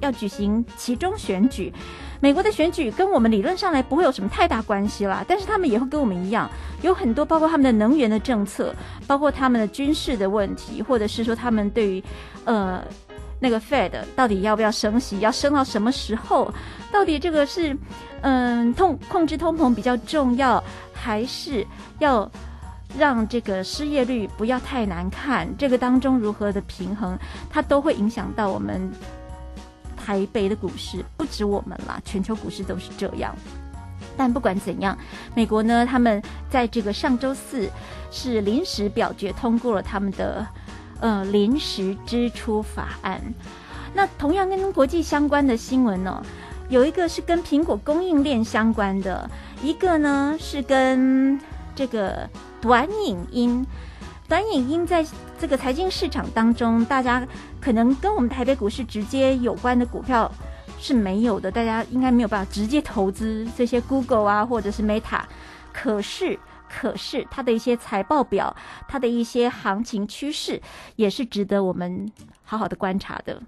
要举行其中选举。美国的选举跟我们理论上来不会有什么太大关系啦，但是他们也会跟我们一样，有很多包括他们的能源的政策，包括他们的军事的问题，或者是说他们对于，呃，那个 Fed 到底要不要升息，要升到什么时候？到底这个是，嗯，通控制通膨比较重要，还是要让这个失业率不要太难看？这个当中如何的平衡，它都会影响到我们。台北的股市不止我们啦，全球股市都是这样。但不管怎样，美国呢，他们在这个上周四是临时表决通过了他们的呃临时支出法案。那同样跟国际相关的新闻呢，有一个是跟苹果供应链相关的，一个呢是跟这个短影音。短影音在这个财经市场当中，大家可能跟我们台北股市直接有关的股票是没有的，大家应该没有办法直接投资这些 Google 啊，或者是 Meta。可是，可是它的一些财报表，它的一些行情趋势，也是值得我们好好的观察的。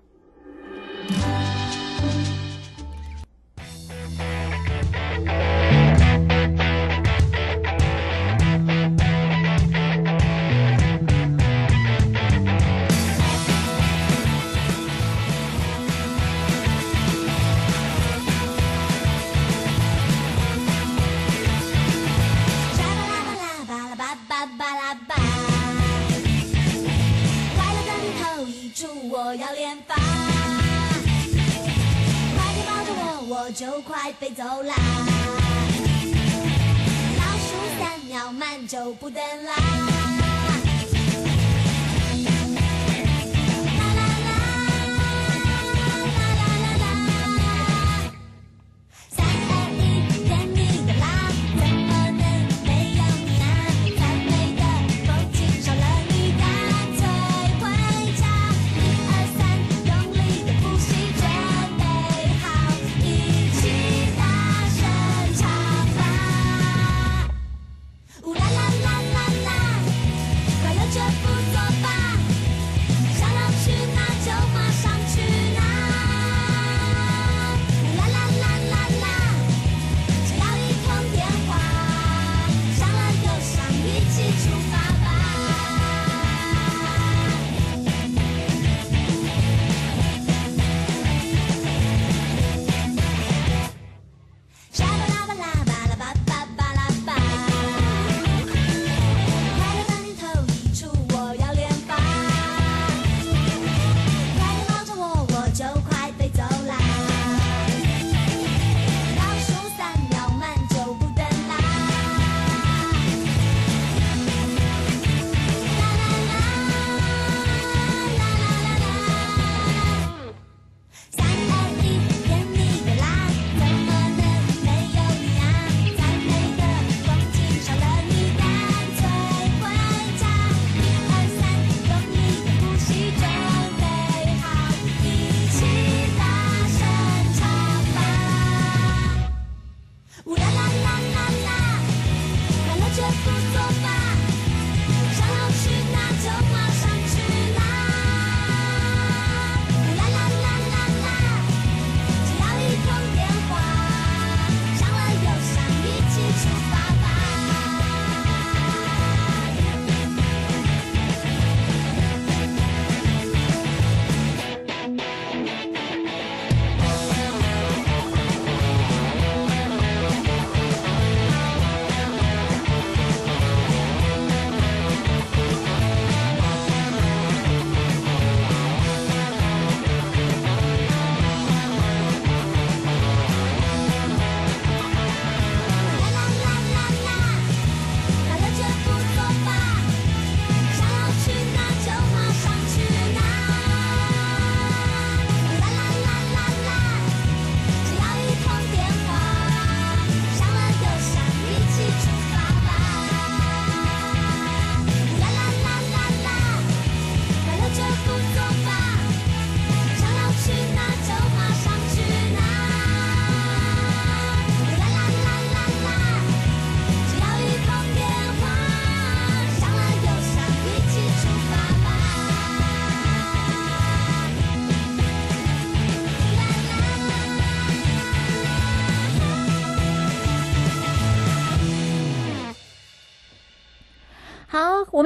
快飞走啦！老鼠三秒，慢就不等啦！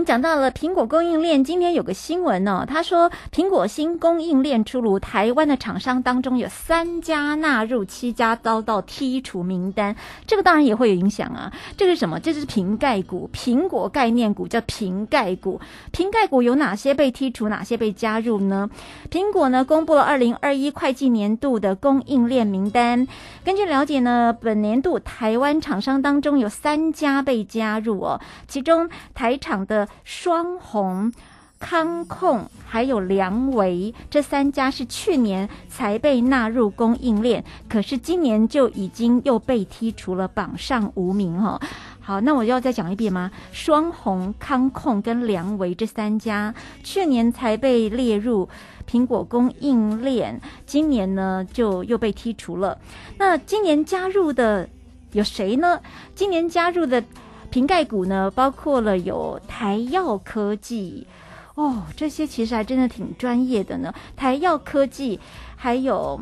讲到了苹果供应链，今天有个新闻哦，他说苹果新供应链出炉，台湾的厂商当中有三家纳入，七家遭到剔除名单，这个当然也会有影响啊。这个是什么？这是瓶盖股，苹果概念股叫瓶盖股。瓶盖股有哪些被剔除，哪些被加入呢？苹果呢公布了二零二一会计年度的供应链名单，根据了解呢，本年度台湾厂商当中有三家被加入哦，其中台厂的双红、康控还有良维这三家是去年才被纳入供应链，可是今年就已经又被剔除了榜上无名哈。好，那我要再讲一遍吗？双红、康控跟良维这三家去年才被列入苹果供应链，今年呢就又被剔除了。那今年加入的有谁呢？今年加入的。瓶盖股呢，包括了有台药科技，哦，这些其实还真的挺专业的呢。台药科技，还有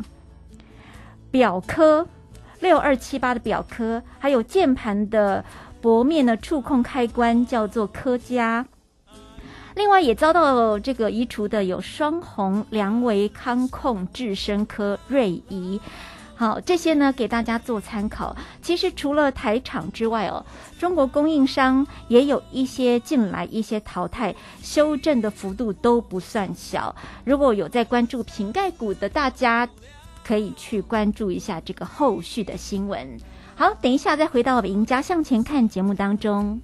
表科六二七八的表科，还有键盘的薄面的触控开关叫做科嘉。另外也遭到这个移除的有双红、良维、康控、智深科、瑞仪。好，这些呢给大家做参考。其实除了台厂之外哦，中国供应商也有一些进来，一些淘汰，修正的幅度都不算小。如果有在关注瓶盖股的大家，可以去关注一下这个后续的新闻。好，等一下再回到《赢家向前看》节目当中。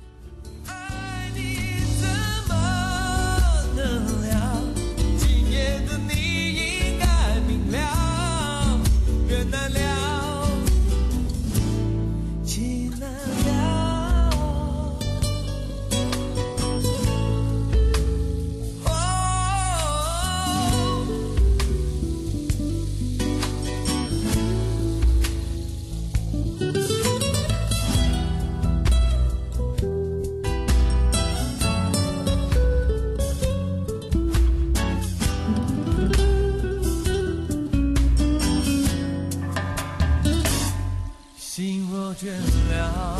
已进入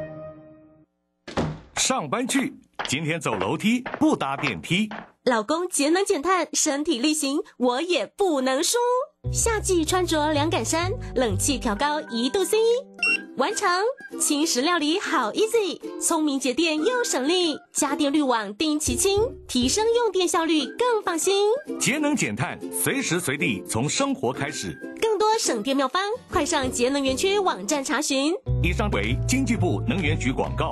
上班去，今天走楼梯不搭电梯。老公节能减碳，身体力行，我也不能输。夏季穿着凉感衫，冷气调高一度 C，完成。轻食料理好 easy，聪明节电又省力，家电滤网定期清，提升用电效率更放心。节能减碳，随时随地从生活开始。更多省电妙方，快上节能园区网站查询。以上为经济部能源局广告。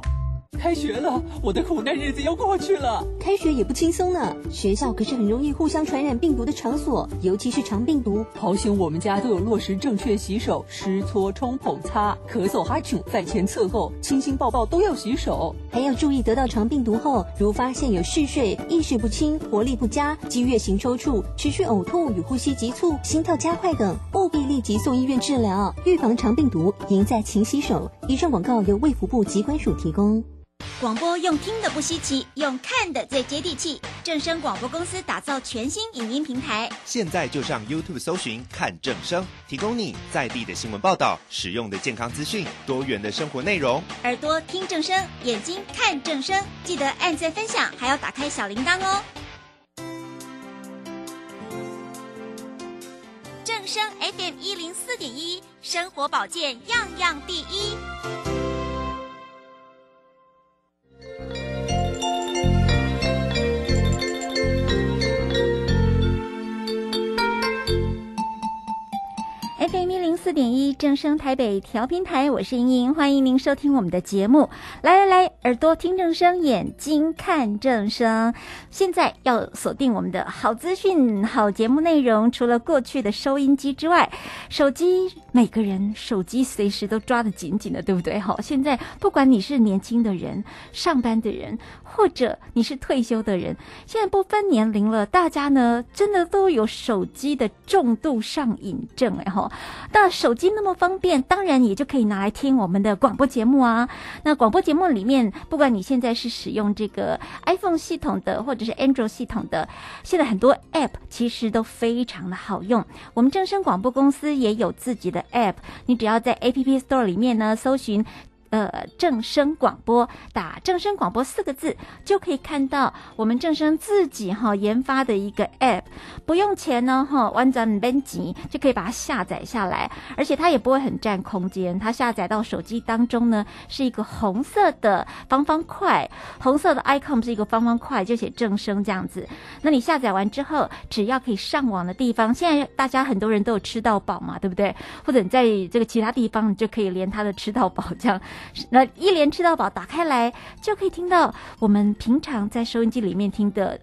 开学了，我的苦难日子要过去了。开学也不轻松呢，学校可是很容易互相传染病毒的场所，尤其是肠病毒。好险我们家都有落实正确洗手，湿搓冲捧擦，咳嗽哈啾，饭前厕后，亲亲抱抱都要洗手。还要注意得到肠病毒后，如发现有嗜睡、意识不清、活力不佳、激越型抽搐、持续呕吐与呼吸急促、心跳加快等，务必立即送医院治疗，预防肠病毒，赢在勤洗手。以上广告由卫福部疾管署提供。广播用听的不稀奇，用看的最接地气。正声广播公司打造全新影音平台，现在就上 YouTube 搜寻看正声，提供你在地的新闻报道、实用的健康资讯、多元的生活内容。耳朵听正声，眼睛看正声，记得按赞分享，还要打开小铃铛哦。正声 FM 一零四点一，生活保健样样第一正声台北调频台，我是莹莹，欢迎您收听我们的节目。来来来，耳朵听正声，眼睛看正声。现在要锁定我们的好资讯、好节目内容。除了过去的收音机之外，手机每个人手机随时都抓得紧紧的，对不对？好，现在不管你是年轻的人、上班的人，或者你是退休的人，现在不分年龄了，大家呢真的都有手机的重度上瘾症，哎哈。那手机那么方便，当然也就可以拿来听我们的广播节目啊。那广播节目里面，不管你现在是使用这个 iPhone 系统的，或者是 Android 系统的，现在很多 App 其实都非常的好用。我们正声广播公司也有自己的 App，你只要在 App Store 里面呢搜寻。呃，正声广播打“正声广播”四个字，就可以看到我们正声自己哈研发的一个 App，不用钱呢哈，完全编辑就可以把它下载下来，而且它也不会很占空间。它下载到手机当中呢，是一个红色的方方块，红色的 icon 是一个方方块，就写正声这样子。那你下载完之后，只要可以上网的地方，现在大家很多人都有吃到饱嘛，对不对？或者你在这个其他地方，你就可以连它的吃到饱这样。那一连吃到饱，打开来就可以听到我们平常在收音机里面听的。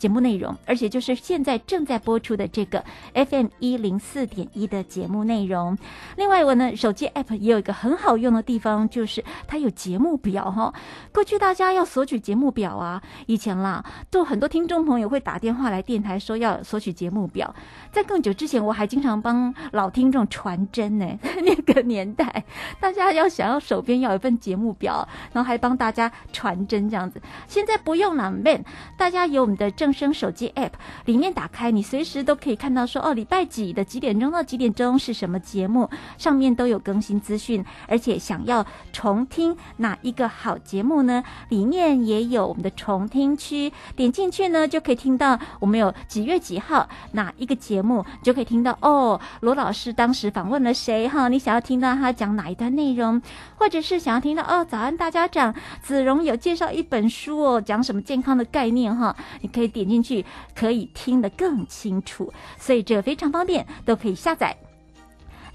节目内容，而且就是现在正在播出的这个 FM 一零四点一的节目内容。另外，我呢手机 App 也有一个很好用的地方，就是它有节目表哈。过去大家要索取节目表啊，以前啦，都很多听众朋友会打电话来电台说要索取节目表。在更久之前，我还经常帮老听众传真呢。那个年代，大家要想要手边要有一份节目表，然后还帮大家传真这样子。现在不用了，man，大家有我们的正。生手机 App 里面打开，你随时都可以看到说哦，礼拜几的几点钟到几点钟是什么节目，上面都有更新资讯。而且想要重听哪一个好节目呢？里面也有我们的重听区，点进去呢就可以听到我们有几月几号哪一个节目，就可以听到哦，罗老师当时访问了谁哈？你想要听到他讲哪一段内容，或者是想要听到哦，早安大家长子荣有介绍一本书哦，讲什么健康的概念哈？你可以点。点进去可以听得更清楚，所以这个非常方便，都可以下载。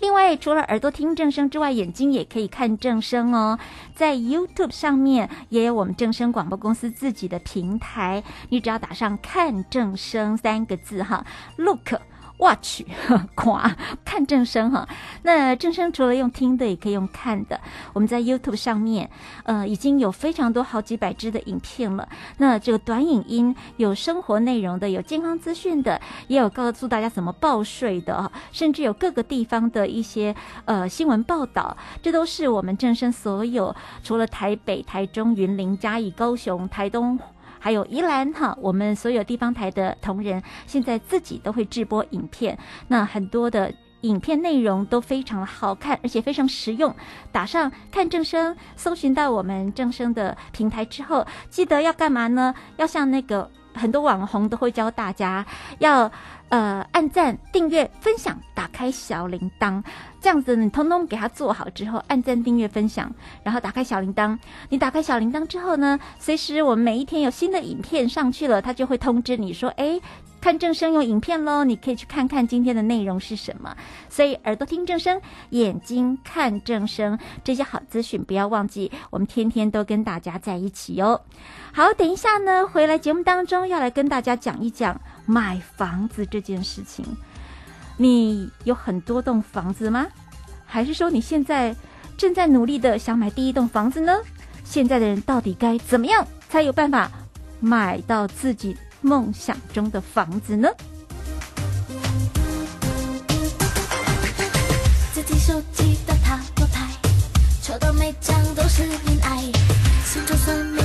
另外，除了耳朵听正声之外，眼睛也可以看正声哦。在 YouTube 上面也有我们正声广播公司自己的平台，你只要打上“看正声”三个字哈，Look。Watch 夸看正声哈，那正声除了用听的，也可以用看的。我们在 YouTube 上面，呃，已经有非常多好几百支的影片了。那这个短影音有生活内容的，有健康资讯的，也有告诉大家怎么报税的，甚至有各个地方的一些呃新闻报道。这都是我们正声所有除了台北、台中、云林、嘉义、高雄、台东。还有宜兰哈，我们所有地方台的同仁现在自己都会制播影片，那很多的影片内容都非常好看，而且非常实用。打上看正声，搜寻到我们正声的平台之后，记得要干嘛呢？要像那个很多网红都会教大家要。呃，按赞、订阅、分享，打开小铃铛，这样子你通通给它做好之后，按赞、订阅、分享，然后打开小铃铛。你打开小铃铛之后呢，随时我们每一天有新的影片上去了，它就会通知你说，哎。看正声用影片喽，你可以去看看今天的内容是什么。所以耳朵听正声，眼睛看正声，这些好资讯不要忘记，我们天天都跟大家在一起哟。好，等一下呢，回来节目当中要来跟大家讲一讲买房子这件事情。你有很多栋房子吗？还是说你现在正在努力的想买第一栋房子呢？现在的人到底该怎么样才有办法买到自己？梦想中的房子呢？自己手机的塔罗牌，抽到每张都是恋爱，心中算命。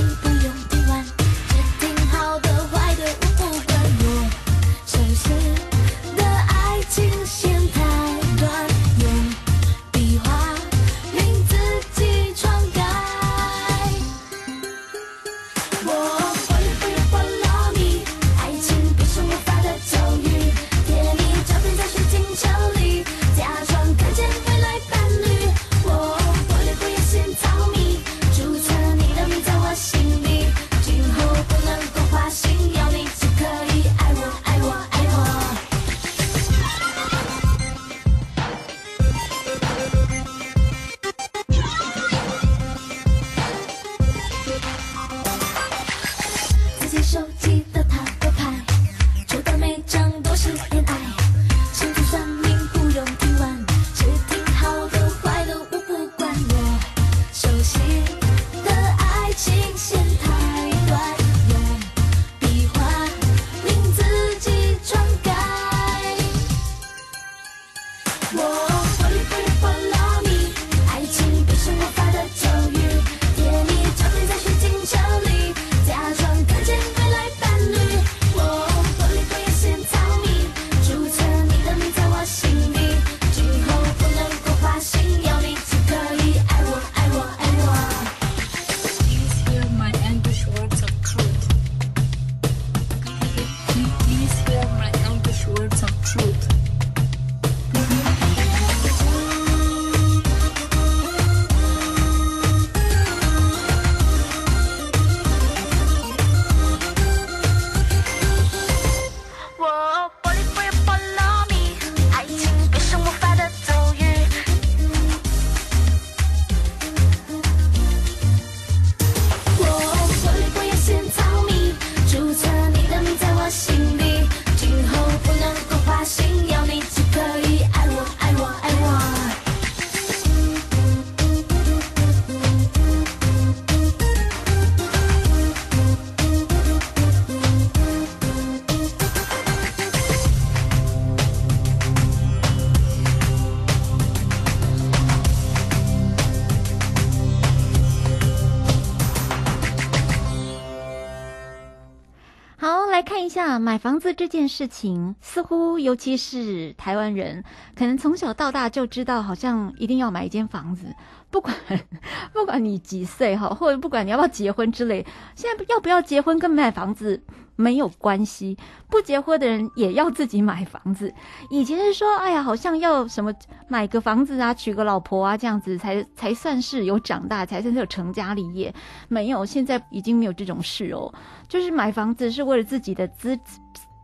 买房子这件事情，似乎尤其是台湾人，可能从小到大就知道，好像一定要买一间房子，不管 不管你几岁哈，或者不管你要不要结婚之类，现在要不要结婚跟买房子没有关系，不结婚的人也要自己买房子。以前是说，哎呀，好像要什么买个房子啊，娶个老婆啊，这样子才才算是有长大，才算是有成家立业。没有，现在已经没有这种事哦。就是买房子是为了自己的资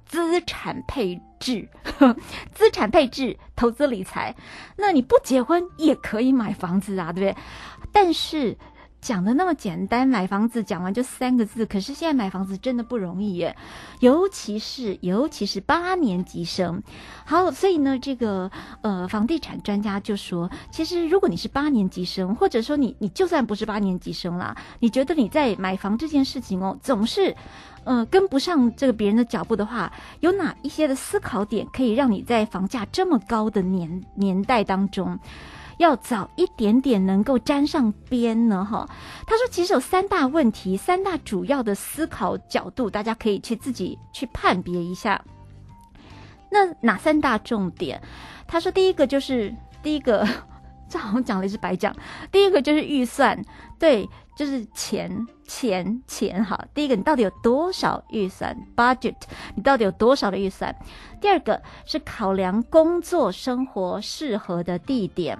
资产配置，资产配置、投资理财。那你不结婚也可以买房子啊，对不对？但是。讲的那么简单，买房子讲完就三个字。可是现在买房子真的不容易耶，尤其是尤其是八年级生。好，所以呢，这个呃，房地产专家就说，其实如果你是八年级生，或者说你你就算不是八年级生啦，你觉得你在买房这件事情哦，总是呃跟不上这个别人的脚步的话，有哪一些的思考点可以让你在房价这么高的年年代当中？要早一点点能够沾上边呢，哈。他说，其实有三大问题，三大主要的思考角度，大家可以去自己去判别一下。那哪三大重点？他说，第一个就是第一个，这好像讲了一是白讲。第一个就是预算，对，就是钱钱钱，哈。第一个，你到底有多少预算？budget，你到底有多少的预算？第二个是考量工作生活适合的地点。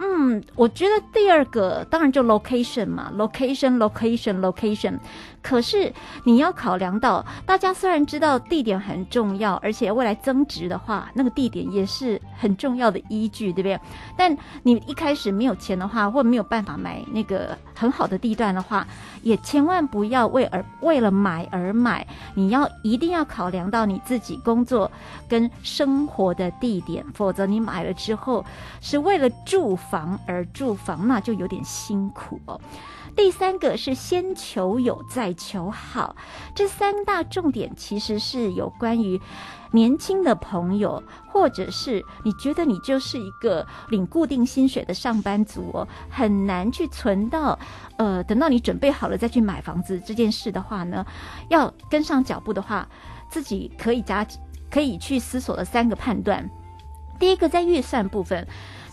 嗯，我觉得第二个当然就 location 嘛，location，location，location。可是你要考量到，大家虽然知道地点很重要，而且未来增值的话，那个地点也是很重要的依据，对不对？但你一开始没有钱的话，或没有办法买那个很好的地段的话，也千万不要为而为了买而买。你要一定要考量到你自己工作跟生活的地点，否则你买了之后是为了住。房而住房，那就有点辛苦哦。第三个是先求有再求好，这三大重点其实是有关于年轻的朋友，或者是你觉得你就是一个领固定薪水的上班族哦，很难去存到呃，等到你准备好了再去买房子这件事的话呢，要跟上脚步的话，自己可以加可以去思索的三个判断。第一个在预算部分。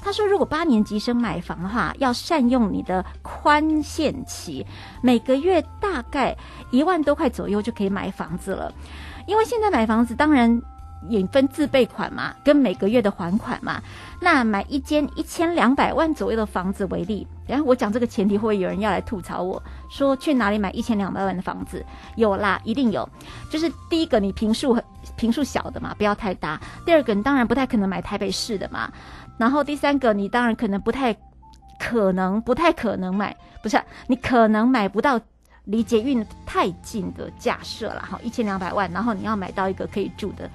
他说：“如果八年级生买房的话，要善用你的宽限期，每个月大概一万多块左右就可以买房子了。因为现在买房子当然也分自备款嘛，跟每个月的还款嘛。那买一间一千两百万左右的房子为例，然后我讲这个前提，会不会有人要来吐槽我说去哪里买一千两百万的房子？有啦，一定有。就是第一个，你平数平数小的嘛，不要太大；第二个，你当然不太可能买台北市的嘛。”然后第三个，你当然可能不太可能，不太可能买，不是你可能买不到离捷运太近的假设了哈，一千两百万，然后你要买到一个可以住的，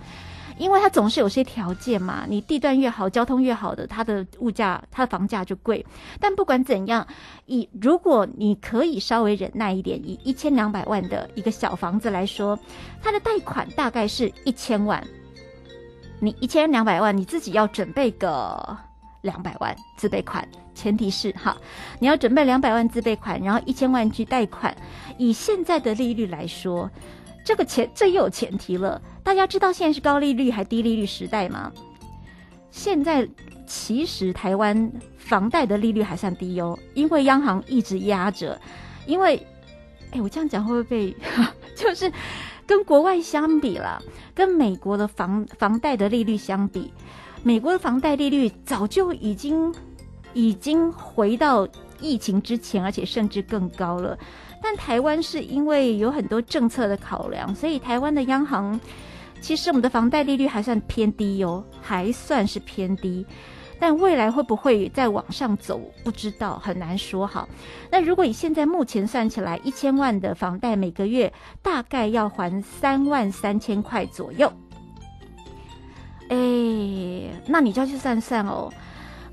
因为它总是有些条件嘛，你地段越好，交通越好的，它的物价，它的房价就贵。但不管怎样，以如果你可以稍微忍耐一点，以一千两百万的一个小房子来说，它的贷款大概是一千万。你一千两百万，你自己要准备个两百万自备款，前提是哈，你要准备两百万自备款，然后一千万去贷款。以现在的利率来说，这个前这又有前提了。大家知道现在是高利率还低利率时代吗？现在其实台湾房贷的利率还算低哦，因为央行一直压着。因为，哎，我这样讲会不会被？就是。跟国外相比了，跟美国的房房贷的利率相比，美国的房贷利率早就已经已经回到疫情之前，而且甚至更高了。但台湾是因为有很多政策的考量，所以台湾的央行其实我们的房贷利率还算偏低哟，还算是偏低。但未来会不会再往上走，不知道，很难说。好，那如果以现在目前算起来，一千万的房贷每个月大概要还三万三千块左右。哎，那你就要去算算哦。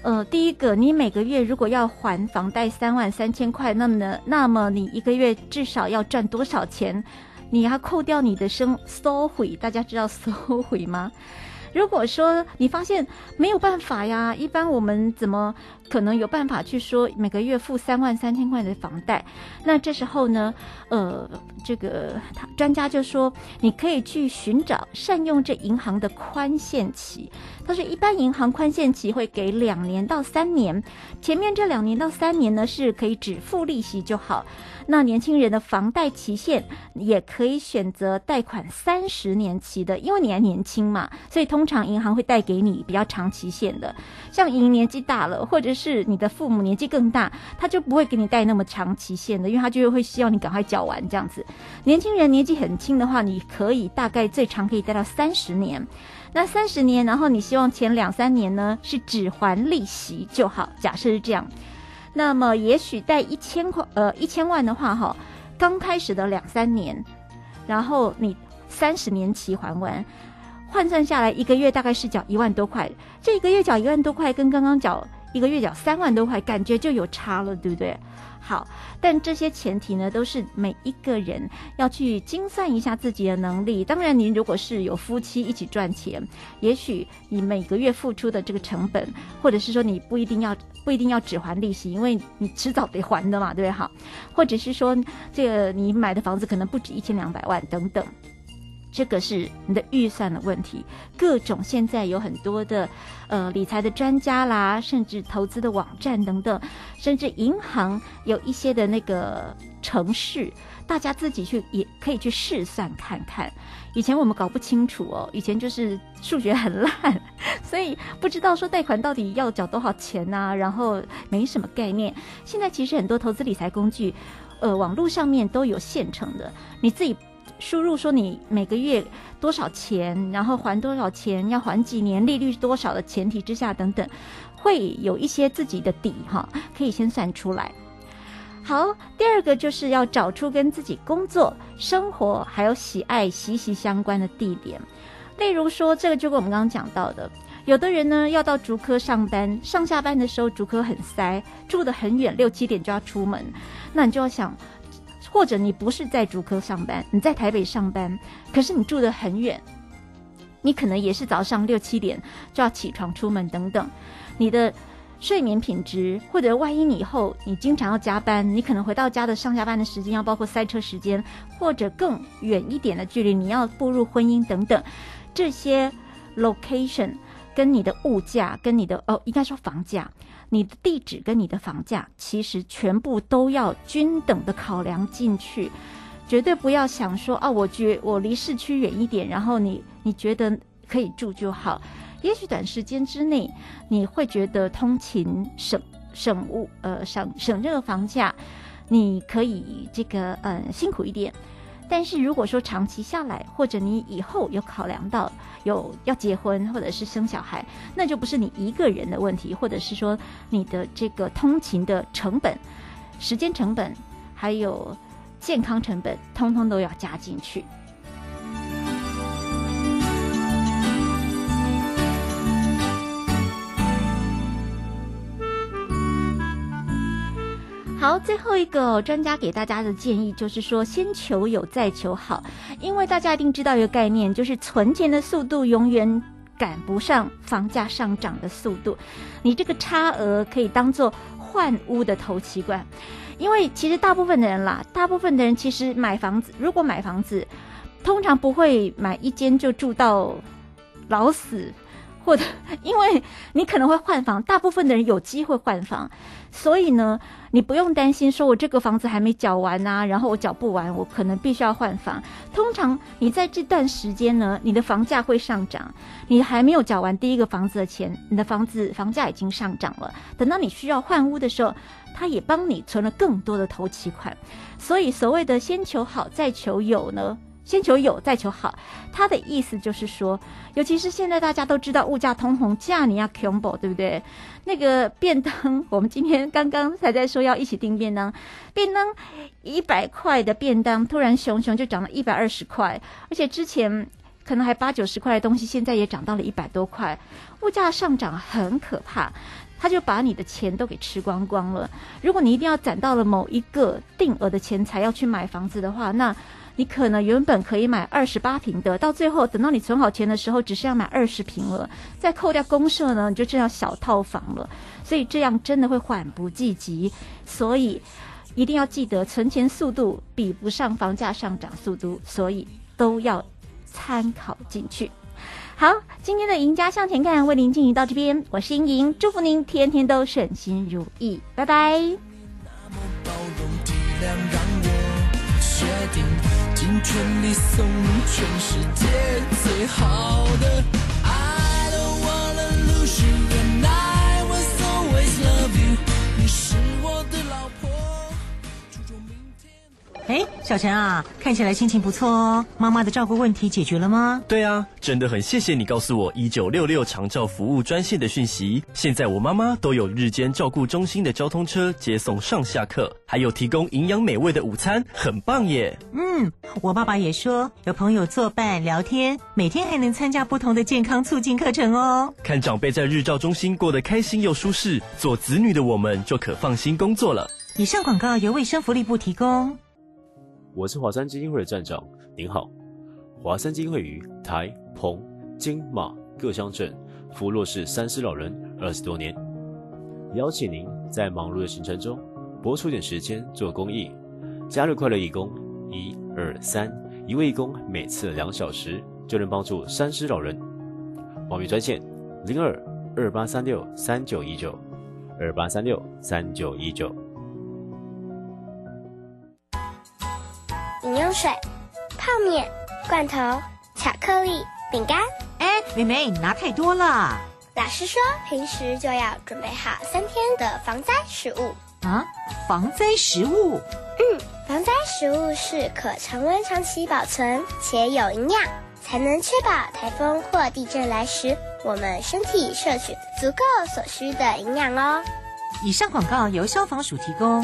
呃，第一个，你每个月如果要还房贷三万三千块，那么呢，那么你一个月至少要赚多少钱？你要扣掉你的生收回，大家知道 收回吗？如果说你发现没有办法呀，一般我们怎么可能有办法去说每个月付三万三千块的房贷？那这时候呢，呃，这个专家就说，你可以去寻找善用这银行的宽限期。他说，一般银行宽限期会给两年到三年，前面这两年到三年呢是可以只付利息就好。那年轻人的房贷期限也可以选择贷款三十年期的，因为你还年轻嘛，所以通常银行会贷给你比较长期限的。像您年纪大了，或者是你的父母年纪更大，他就不会给你贷那么长期限的，因为他就会希望你赶快缴完这样子。年轻人年纪很轻的话，你可以大概最长可以贷到三十年。那三十年，然后你希望前两三年呢是只还利息就好，假设是这样。那么也许贷一千块，呃，一千万的话，哈，刚开始的两三年，然后你三十年期还完，换算下来一个月大概是缴一万多块。这一个月缴一万多块，跟刚刚缴一个月缴三万多块，感觉就有差了，对不对？好，但这些前提呢，都是每一个人要去精算一下自己的能力。当然，您如果是有夫妻一起赚钱，也许你每个月付出的这个成本，或者是说你不一定要不一定要只还利息，因为你迟早得还的嘛，对不对？好，或者是说这个你买的房子可能不止一千两百万等等。这个是你的预算的问题，各种现在有很多的，呃，理财的专家啦，甚至投资的网站等等，甚至银行有一些的那个程序，大家自己去也可以去试算看看。以前我们搞不清楚哦，以前就是数学很烂，所以不知道说贷款到底要缴多少钱呐，然后没什么概念。现在其实很多投资理财工具，呃，网络上面都有现成的，你自己。输入说你每个月多少钱，然后还多少钱，要还几年，利率多少的前提之下等等，会有一些自己的底哈，可以先算出来。好，第二个就是要找出跟自己工作、生活还有喜爱息息相关的地点，例如说这个就跟我们刚刚讲到的，有的人呢要到竹科上班，上下班的时候竹科很塞，住得很远，六七点就要出门，那你就要想。或者你不是在竹科上班，你在台北上班，可是你住得很远，你可能也是早上六七点就要起床出门等等，你的睡眠品质，或者万一你以后你经常要加班，你可能回到家的上下班的时间要包括塞车时间，或者更远一点的距离，你要步入婚姻等等，这些 location 跟你的物价跟你的哦，应该说房价。你的地址跟你的房价，其实全部都要均等的考量进去，绝对不要想说啊，我觉我离市区远一点，然后你你觉得可以住就好。也许短时间之内你会觉得通勤省省物呃省省这个房价，你可以这个嗯辛苦一点。但是如果说长期下来，或者你以后有考量到有要结婚或者是生小孩，那就不是你一个人的问题，或者是说你的这个通勤的成本、时间成本，还有健康成本，通通都要加进去。好，最后一个专家给大家的建议就是说，先求有再求好，因为大家一定知道一个概念，就是存钱的速度永远赶不上房价上涨的速度。你这个差额可以当做换屋的头期款，因为其实大部分的人啦，大部分的人其实买房子，如果买房子，通常不会买一间就住到老死。或者，因为你可能会换房，大部分的人有机会换房，所以呢，你不用担心说我这个房子还没缴完啊，然后我缴不完，我可能必须要换房。通常你在这段时间呢，你的房价会上涨，你还没有缴完第一个房子的钱，你的房子房价已经上涨了。等到你需要换屋的时候，他也帮你存了更多的头期款。所以所谓的先求好再求有呢？先求有，再求好。他的意思就是说，尤其是现在大家都知道物价通膨，价你要 combo，对不对？那个便当，我们今天刚刚才在说要一起订便当，便当一百块的便当，突然熊熊就涨了一百二十块，而且之前可能还八九十块的东西，现在也涨到了一百多块，物价上涨很可怕。他就把你的钱都给吃光光了。如果你一定要攒到了某一个定额的钱才要去买房子的话，那你可能原本可以买二十八平的，到最后等到你存好钱的时候，只剩下买二十平了。再扣掉公社呢，你就剩下小套房了。所以这样真的会缓不济急。所以一定要记得，存钱速度比不上房价上涨速度，所以都要参考进去。好，今天的赢家向前看为您进行到这边，我是英莹，祝福您天天都顺心如意，拜拜。尽全力送你全世界最好的。哎，小陈啊，看起来心情不错哦。妈妈的照顾问题解决了吗？对啊，真的很谢谢你告诉我一九六六长照服务专线的讯息。现在我妈妈都有日间照顾中心的交通车接送上下课，还有提供营养美味的午餐，很棒耶。嗯，我爸爸也说有朋友作伴聊天，每天还能参加不同的健康促进课程哦。看长辈在日照中心过得开心又舒适，做子女的我们就可放心工作了。以上广告由卫生福利部提供。我是华山基金会的站长，您好。华山基金会于台、澎、金、马各乡镇扶弱势三失老人二十多年，邀请您在忙碌的行程中拨出点时间做公益，加入快乐义工，一二三，一位义工每次两小时就能帮助三失老人。报名专线零二二八三六三九一九二八三六三九一九。水、泡面、罐头、巧克力、饼干。哎，妹妹，你拿太多了。老师说，平时就要准备好三天的防灾食物。啊，防灾食物？嗯，防灾食物是可常温长期保存且有营养，才能确保台风或地震来时，我们身体摄取足够所需的营养哦。以上广告由消防署提供。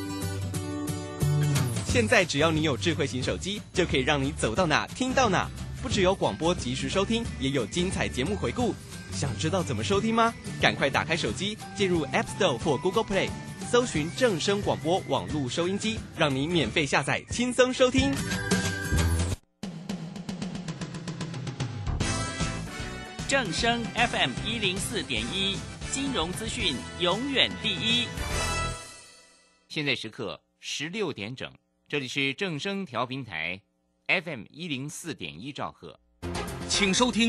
现在只要你有智慧型手机，就可以让你走到哪听到哪。不只有广播及时收听，也有精彩节目回顾。想知道怎么收听吗？赶快打开手机，进入 App Store 或 Google Play，搜寻正声广播网络收音机，让你免费下载，轻松收听。正声 FM 一零四点一，金融资讯永远第一。现在时刻十六点整。这里是正声调频台，FM 一零四点一兆赫，请收听。